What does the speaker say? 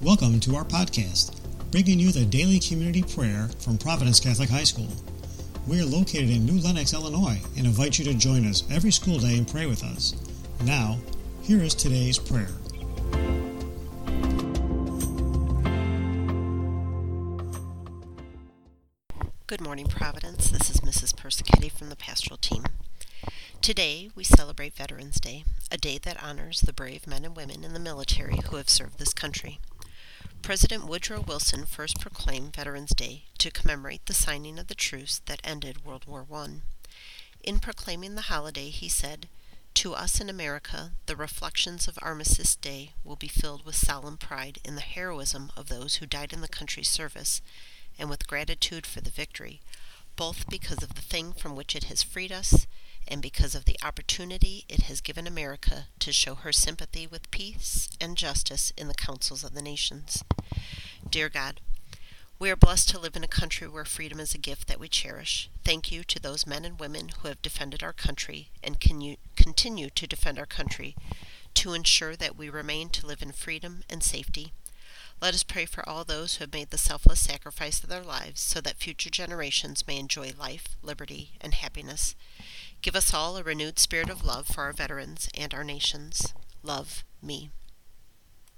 Welcome to our podcast, bringing you the daily community prayer from Providence Catholic High School. We are located in New Lenox, Illinois, and invite you to join us every school day and pray with us. Now, here is today's prayer. Good morning, Providence. This is Mrs. Persichetti from the pastoral team. Today, we celebrate Veterans Day, a day that honors the brave men and women in the military who have served this country. President Woodrow Wilson first proclaimed Veterans Day to commemorate the signing of the truce that ended World War I. In proclaiming the holiday, he said, To us in America, the reflections of Armistice Day will be filled with solemn pride in the heroism of those who died in the country's service and with gratitude for the victory, both because of the thing from which it has freed us and because of the opportunity it has given America to show her sympathy with peace and justice in the councils of the nations. Dear God, we are blessed to live in a country where freedom is a gift that we cherish. Thank you to those men and women who have defended our country and can continue to defend our country to ensure that we remain to live in freedom and safety. Let us pray for all those who have made the selfless sacrifice of their lives so that future generations may enjoy life, liberty, and happiness. Give us all a renewed spirit of love for our veterans and our nations. Love me.